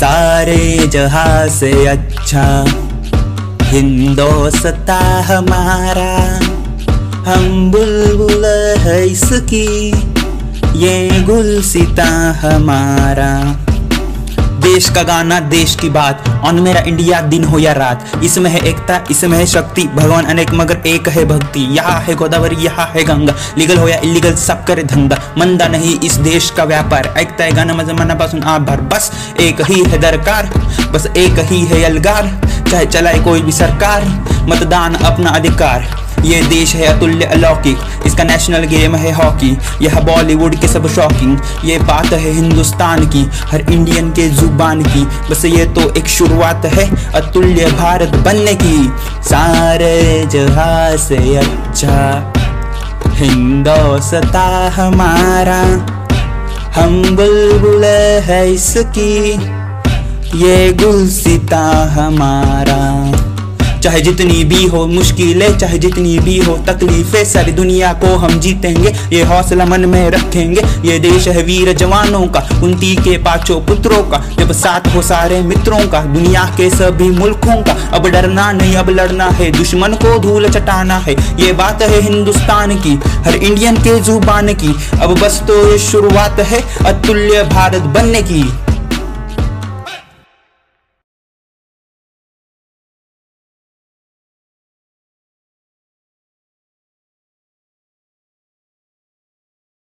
सारे जहाँ से अच्छा। हिंदोसता हमारा हम बुलबुल है इसकी। ये गुलसिता हमारा। देश का गाना, देश की बात। ऑन मेरा इंडिया दिन हो या रात। इसमें है एकता, इसमें है शक्ति। भगवान अनेक, मगर एक है भक्ति। यहाँ है गोदावरी, यहाँ है गंगा। लीगल हो या इलीगल सब करे धंधा। मंदा नहीं इस देश का व्यापार। ऐकता है गाना मज़ा मनापासून आभार बस एक ही है दरकार। बस एक ही है अलगार। चाहे चलाए कोई भी सरकार। मतदान अपना अधिकार। ये देश है अतुल्य अलौकिक, इसका नेशनल गेम है हॉकी यह बॉलीवुड के सब शॉकिंग ये बात है हिंदुस्तान की, हर इंडियन के ज़ुबान की। बस ये तो एक शुरुआत है अतुल्य भारत बनने की। सारे जहाँ से अच्छा हिंदोस्ता हमारा। हम बुलबुल है इसकी, ये गुलसिता हमारा। चाहे जितनी भी हो मुश्किलें, चाहे जितनी भी हो तकलीफें, सारी दुनिया को हम जीतेंगे। ये हौसला मन में रखेंगे। ये देश है वीर जवानों का उनती के पाँचों पुत्रों का, जब साथ हो सारे मित्रों का, दुनिया के सभी मुल्कों का। अब डरना नहीं, अब लड़ना है, दुश्मन को धूल चटाना है। ये बात है हिंदुस्तान की, हर इंडियन के ज़ुबान की। अब बस तो ये शुरुआत है अतुल्य भारत बनने की।